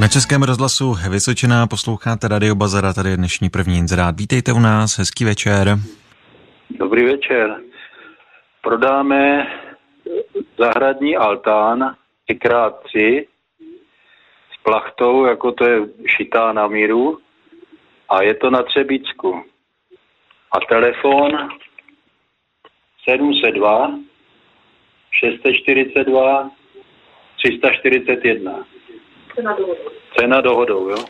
Na Českém rozhlasu Vysočina posloucháte Radio Bazara, tady je dnešní první inzerát. Vítejte u nás, hezký večer. Dobrý večer. Prodáme zahradní altán 3x3 s plachtou, jako to je šitá na míru a je to na Třebíčku. A telefon 702 642 341. Cena dohodou. Cena dohodou, jo.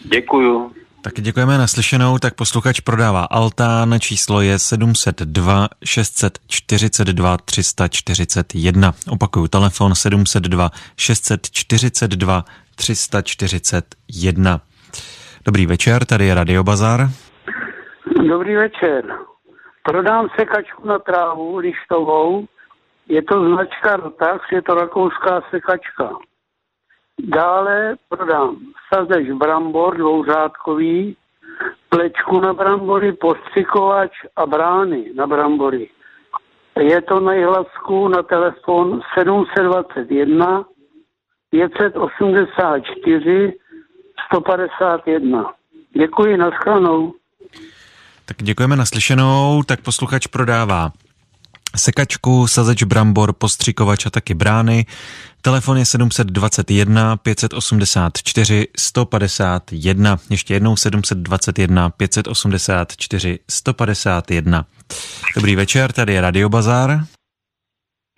Děkuju. Tak děkujeme naslyšenou, tak posluchač prodává Altán, číslo je 702 642 341. Opakuju, telefon 702 642 341. Dobrý večer, tady je Radio Bazar. Dobrý večer. Prodám sekačku na trávu lištovou. Je to značka Rotax, je to rakouská sekačka. Dále prodám sazeč brambor dvouřádkový, plečku na brambory, postřikovač a brány na brambory. Je to na hlasku na telefon 721 584 151. Děkuji, naschledanou. Tak děkujeme naslyšenou, tak posluchač prodává sekačku, sazeč brambor, postřikovač a taky brány. Telefon je 721 584 151. Ještě jednou 721 584 151. Dobrý večer, tady je Radio Bazar.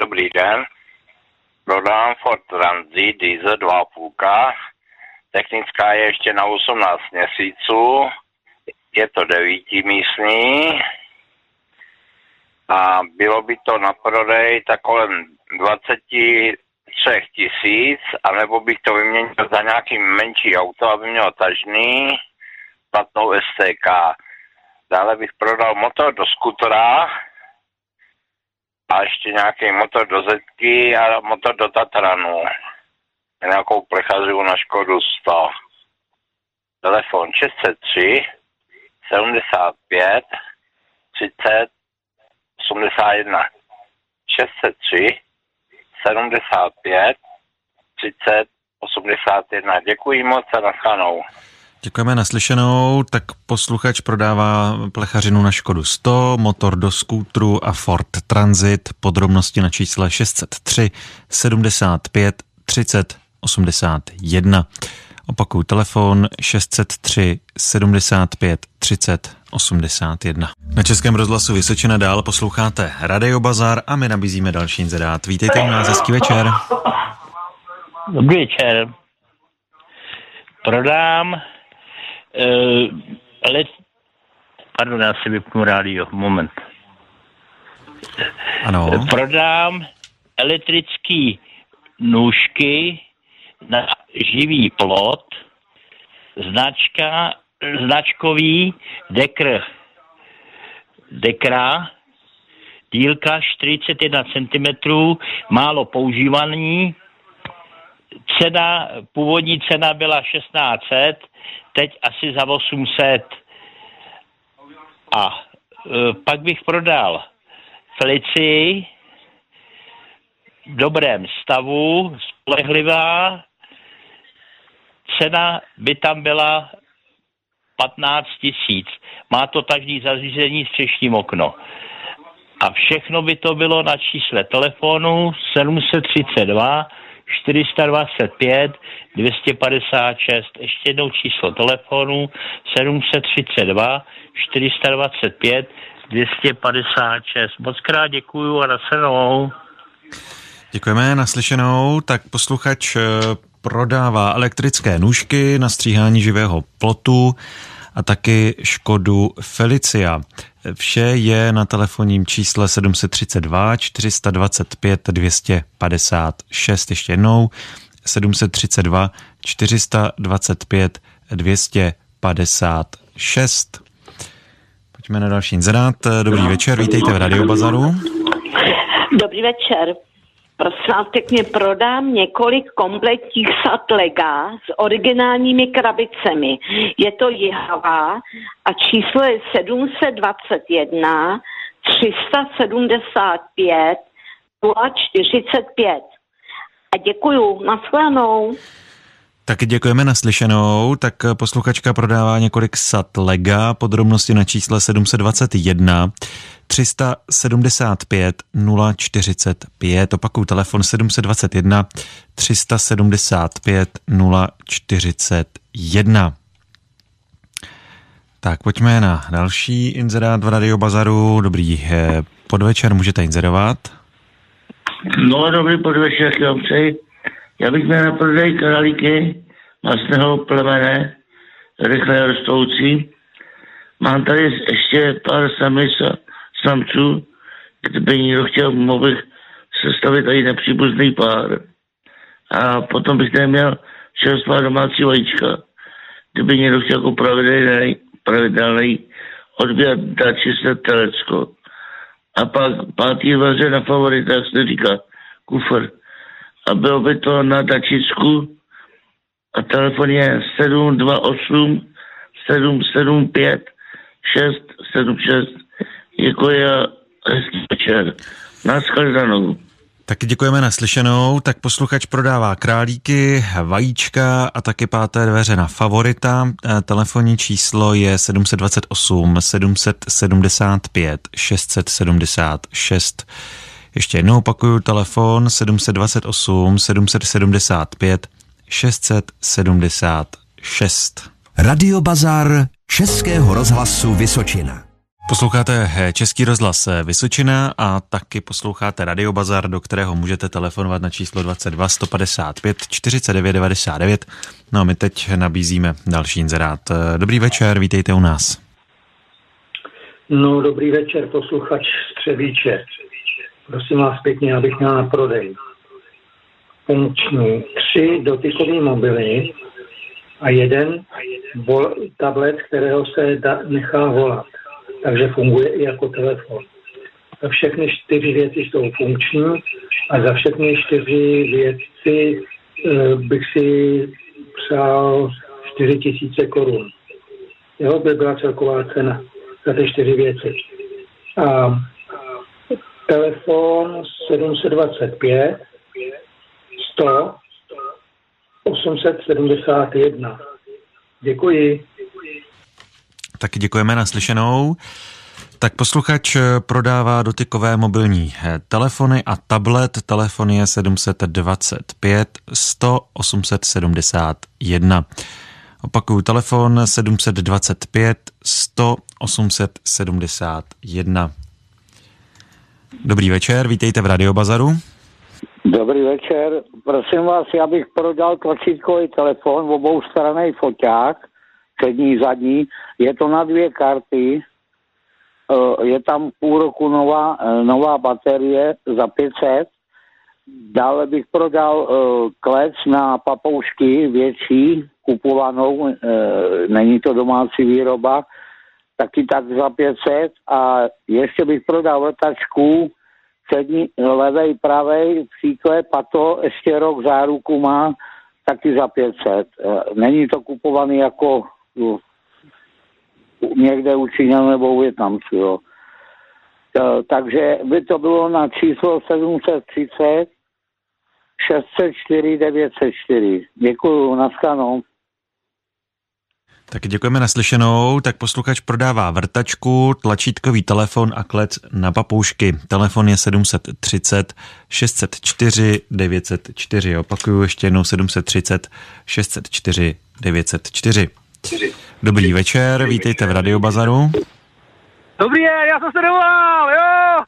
Dobrý den. Prodám Ford Transit Diesel 2,5. Technická je ještě na 18 měsíců. Je to devítimístní a bylo by to na prodej tak kolem 23 tisíc, anebo bych to vyměnil za nějaký menší auto, aby mělo tažný, platnou STK. Dále bych prodal motor do skutora a ještě nějaký motor do Zetky a motor do Tatranu. Nějakou plechařivu na Škodu 100. Telefon 603 75 30 81 603 75 30 81. Děkuji moc a naschanou. Děkujeme naslyšenou, tak posluchač prodává plechařinu na Škodu 100, motor do skútru a Ford Transit, podrobnosti na čísle 603 75 30 81. Opakuju telefon 603 75 30 81. Na Českém rozhlasu Vysočina dál posloucháte Radio Bazar a my nabízíme další inzerát. Vítejte u nás, hezký večer. Dobrý večer. Prodám uh, let... Pardon, já si vypnu rádio, moment. Ano. Prodám elektrický nůžky na živý plot, značka, značkový dekr, dekra, dílka 41 cm, málo používaný, cena, původní cena byla 1600, teď asi za 800. A e, pak bych prodal Felici v dobrém stavu, spolehlivá, cena by tam byla 15 tisíc. Má to tažní zařízení s třešním okno. A všechno by to bylo na čísle telefonu 732 425 256. Ještě jednou číslo telefonu 732 425 256. Moc krát děkuju a nasledanou. Děkujeme naslyšenou. Tak posluchač eh, prodává elektrické nůžky na stříhání živého plotu a taky Škodu Felicia. Vše je na telefonním čísle 732 425 256. Ještě jednou 732 425 256. Pojďme na další inzerát. Dobrý večer, vítejte v Radio Bazaru. Dobrý večer. Prosím vás pěkně, prodám několik kompletních sat Lega s originálními krabicemi. Je to Jihava a číslo je 721 375 045. A děkuju, nashledanou. Taky děkujeme naslyšenou. Tak posluchačka prodává několik sat Lega, podrobnosti na čísle 721 375 045. Opakuju telefon 721 375 041. Tak pojďme na další inzerát v Radio Bazaru. Dobrý eh, podvečer, můžete inzerovat. No, dobrý podvečer, chtěl přeji. Já bych měl na prodej králíky masného plemene, rychle rostoucí. Mám tady ještě pár samic samců, kdyby někdo chtěl, mohl bych sestavit tady nepříbuzný pár. A potom bych tady měl šest pár domácí vajíčka. Kdyby někdo chtěl jako pravidelný, pravidelný odběr dači se telecko. A pak pátý vaře na favorita, jak se říká, kufr. A bylo by to na dačicku a telefon je 728 775 676. Děkuji a hezký večer. Naschledanou. Taky děkujeme naslyšenou. Tak posluchač prodává králíky, vajíčka a taky páté dveře na favorita. E, telefonní číslo je 728 775 676. Ještě jednou opakuju telefon 728 775 676. Radio Bazar Českého rozhlasu Vysočina. Posloucháte Český rozhlas Vysočina a taky posloucháte Radio Bazar, do kterého můžete telefonovat na číslo 22 155 49 99. No a my teď nabízíme další inzerát. Dobrý večer, vítejte u nás. No, dobrý večer, posluchač Střebíče. Prosím vás pěkně, abych měl na prodej funkční tři dotykové mobily a jeden vol, tablet, kterého se da, nechá volat. Takže funguje i jako telefon. A všechny čtyři věci jsou funkční a za všechny čtyři věci e, bych si přál 4 tisíce korun. Jo, by byla celková cena za ty čtyři věci. A telefon 725 100 871. Děkuji. Taky děkujeme na slyšenou. Tak posluchač prodává dotykové mobilní telefony a tablet. Telefon je 725 100 871. Opakuju, telefon 725 100 871. Dobrý večer, vítejte v Radiobazaru. Dobrý večer. Prosím vás, já bych prodal tlačítkový telefon obou stranej foťák, přední, zadní. Je to na dvě karty. Eh, je tam půl roku nová, eh, nová baterie za 500. Dále bych prodal eh, klec na papoušky větší, kupovanou, není to domácí výroba, taky tak za 500. A ještě bych prodal vrtačku přední, levej, pravej, příklep a to ještě rok záruku má taky za 500. Eh, není to kupovaný jako někde u Číňan nebo u Větnamců, jo. Eh, takže by to bylo na číslo 730 604 904. Děkuju, naschledanou. Tak děkujeme naslyšenou. Tak posluchač prodává vrtačku, tlačítkový telefon a klec na papoušky. Telefon je 730 604 904. Opakuju ještě jednou 730 604 904. Dobrý večer, vítejte v Radiobazaru. Dobrý je, já jsem se dovolal, jo!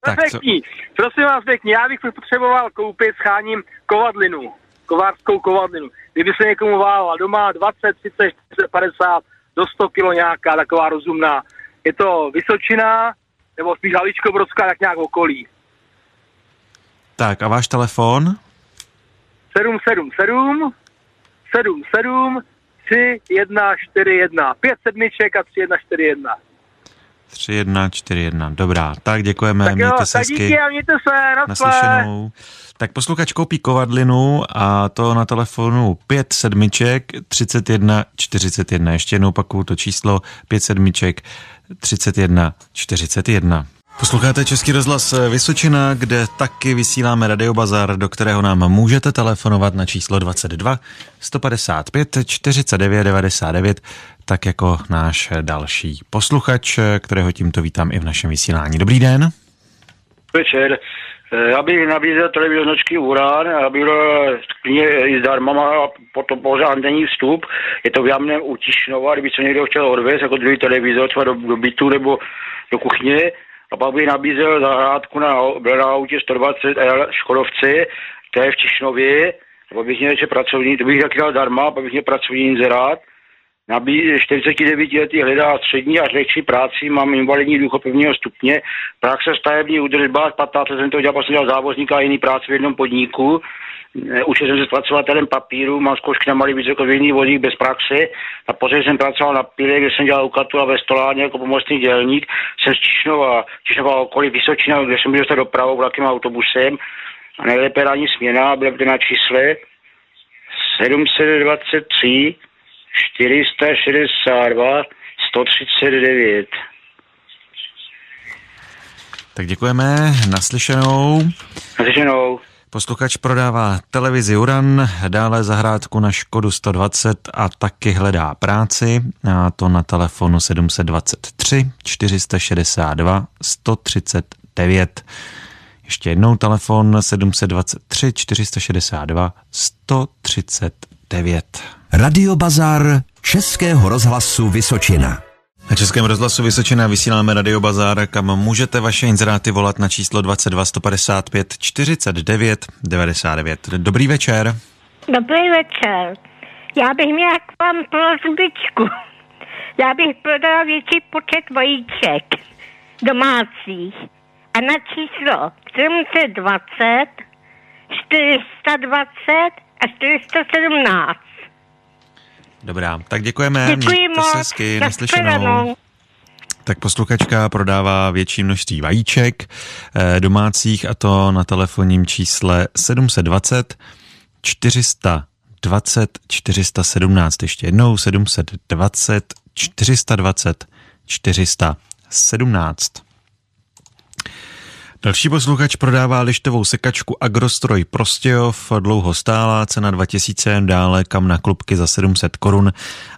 Perfektní. Prosím vás pěkně, já bych potřeboval koupit, scháním kovadlinu, kovářskou kovadlinu kdyby se někomu váhala doma 20, 30, 40, 50 do 100 kilo nějaká taková rozumná. Je to Vysočina, nebo spíš Haličko Brodská, tak nějak okolí. Tak a váš telefon? 777 77 3141. Pět sedmiček a 3141. 3141, dobrá. Tak děkujeme, tak jo, mějte se hezky. Díky a mějte se, naslyšenou. Tak posluchač koupí kovadlinu a to na telefonu 5 sedmiček 31 41. Ještě jednou opakuju to číslo 5 sedmiček 31 41. Posloucháte Český rozhlas Vysočina, kde taky vysíláme Radiobazar, do kterého nám můžete telefonovat na číslo 22 155 49 99, tak jako náš další posluchač, kterého tímto vítám i v našem vysílání. Dobrý den. Večer. Já bych nabízel televizočky Urán, aby bylo klidně i zdarma, má potom pořád není vstup. Je to v Jamném u Tišnova, kdyby se někdo chtěl odvést jako druhý televizor, třeba do, do bytu nebo do kuchyně, a pak bych nabízel zahrádku na, na autě 120L Škodovci, to je v Tišnově, nebo bych měl pracovní, to bych taky dal darma, pak bych měl pracovní inzerát. Nabí 49 letý hledá střední a větší práci, mám invalidní důchod prvního stupně, praxe stavební údržba, 15 jsem to dělal, dělal závozníka a jiný práci v jednom podniku, učil jsem se zpracovatelem papíru, mám zkoušky na malý vysokovědný vozík bez praxe. A poté jsem pracoval na píle, kde jsem dělal u Katula ve Stolárně jako pomocný dělník, jsem z Čišnova, Čišnova okolí Vysočina, kde jsem byl dostat dopravou vlakem autobusem. A nejlépe ranní směna, byla na čísle 723 462 139. Tak děkujeme, naslyšenou. Naslyšenou. Posluchač prodává televizi Uran, dále zahrádku na Škodu 120 a taky hledá práci, a to na telefonu 723 462 139. Ještě jednou telefon 723 462 139. Radio Bazar Českého rozhlasu Vysočina. Na Českém rozhlasu Vysočina vysíláme Radio Bazár, kam můžete vaše inzeráty volat na číslo 22 155 49 99. Dobrý večer. Dobrý večer. Já bych měla k vám prozbičku. Já bych prodala větší počet vajíček domácích. A na číslo 720 420 a 417. Dobrá, tak děkujeme. Děkuji Mějte moc. se hezky, Na naslyšenou. Tak posluchačka prodává větší množství vajíček eh, domácích a to na telefonním čísle 720 420 417. Ještě jednou 720 420 417. Další posluchač prodává lištovou sekačku Agrostroj Prostějov, dlouho stála, cena 2000, dále kam na klubky za 700 korun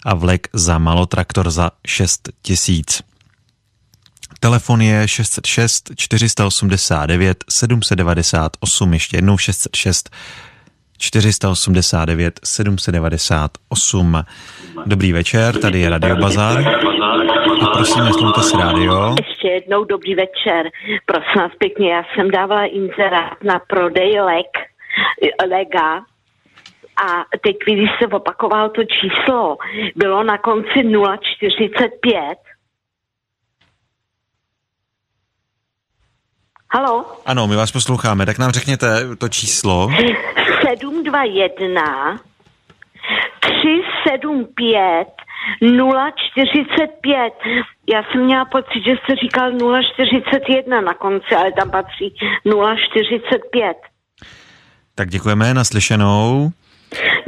a vlek za malotraktor za 6000. Telefon je 606 489 798, ještě jednou 606 489 798. Dobrý večer, tady je Radio Bazar. A prosím, neslumte si rádio. Ještě jednou dobrý večer. Prosím vás pěkně, já jsem dávala inzerát na prodej lek, lega a teď, když se opakovalo to číslo, bylo na konci 045. Halo? Ano, my vás posloucháme, tak nám řekněte to číslo. 721 375 045. Já jsem měla pocit, že jste říkal 041 na konci, ale tam patří 045. Tak děkujeme, naslyšenou.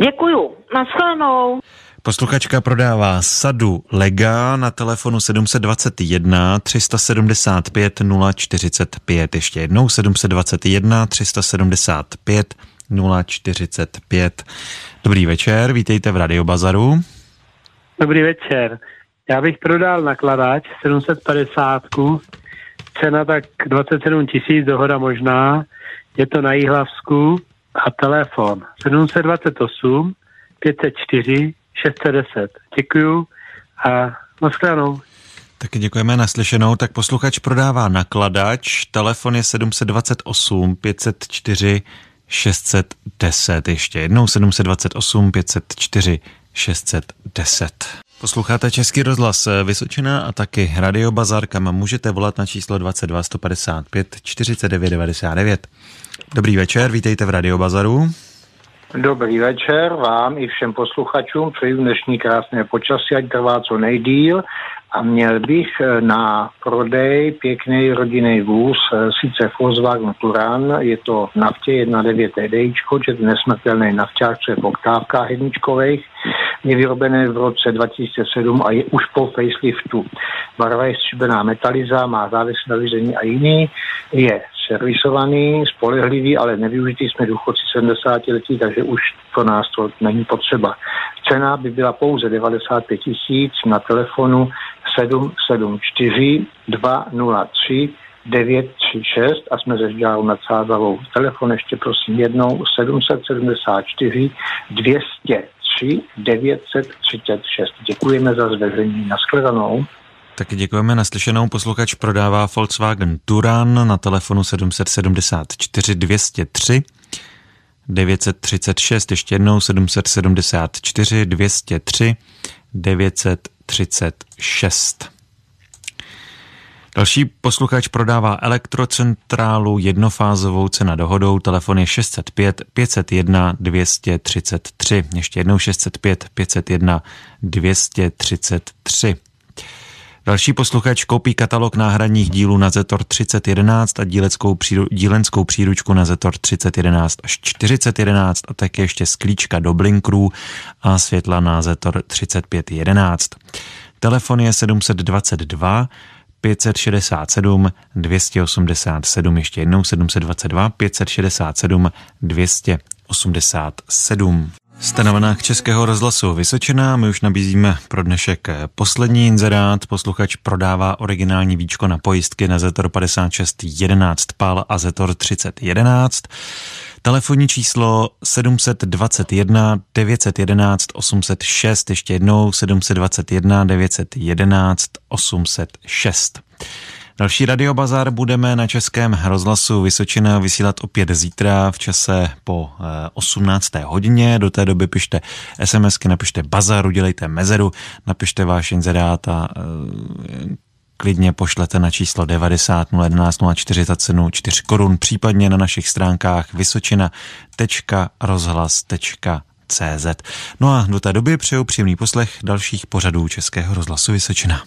Děkuju. Naschledanou. Posluchačka prodává sadu Lega na telefonu 721 375 045. Ještě jednou 721 375 045. Dobrý večer, vítejte v Radio Bazaru. Dobrý večer. Já bych prodal nakladač 750, cena tak 27 tisíc, dohoda možná. Je to na Jihlavsku a telefon 728 504 610. Děkuju a nashledanou. Taky děkujeme naslyšenou. Tak posluchač prodává nakladač, telefon je 728 504 610. Ještě jednou 728 504 610. Posloucháte Český rozhlas Vysočina a taky Radio Bazar, kam můžete volat na číslo 22 155 49 99. Dobrý večer, vítejte v Radio Bazaru. Dobrý večer vám i všem posluchačům, přeji dnešní krásné počasí, ať trvá co nejdíl. A měl bych eh, na prodej pěkný rodinný vůz, eh, sice Volkswagen Turan, je to v naftě 1.9 TDIčko, že to nesmrtelný nafťák, co je v oktávkách jedničkových. je vyrobené v roce 2007 a je už po faceliftu. Barva je stříbená metaliza, má závěs na a jiný, je servisovaný, spolehlivý, ale nevyužitý jsme důchodci 70 letí, takže už to nás to není potřeba. Cena by byla pouze 95 tisíc na telefonu 774 203 936 a jsme ze Žďáru nad Sázavou. Telefon ještě prosím jednou 774 203 936. Děkujeme za zveřejnění. Naschledanou. Taky děkujeme. Naslyšenou posluchač prodává Volkswagen Turan na telefonu 774 203 936, ještě jednou 774 203 936. Další posluchač prodává elektrocentrálu jednofázovou cena dohodou, telefon je 605 501 233. Ještě jednou 605 501 233. Další posluchač koupí katalog náhradních dílů na Zetor 3011 a díleckou příru, dílenskou příručku na Zetor 3011 až 4011 a také ještě sklíčka do blinkrů a světla na Zetor 3511. Telefon je 722 567 287, ještě jednou 722 567 287. Jste Českého rozhlasu Vysočina, my už nabízíme pro dnešek poslední inzerát. Posluchač prodává originální víčko na pojistky na Zetor 5611 PAL a Zetor 3011. Telefonní číslo 721 911 806, ještě jednou 721 911 806. Další radiobazar budeme na Českém rozhlasu Vysočina vysílat opět zítra v čase po 18. Eh, hodině. Do té doby pište SMSky, napište bazar, udělejte mezeru, napište váš inzerát a eh, klidně pošlete na číslo 90 011 04 4 korun, případně na našich stránkách vysočina.rozhlas.cz. No a do té doby přeju příjemný poslech dalších pořadů Českého rozhlasu Vysočina.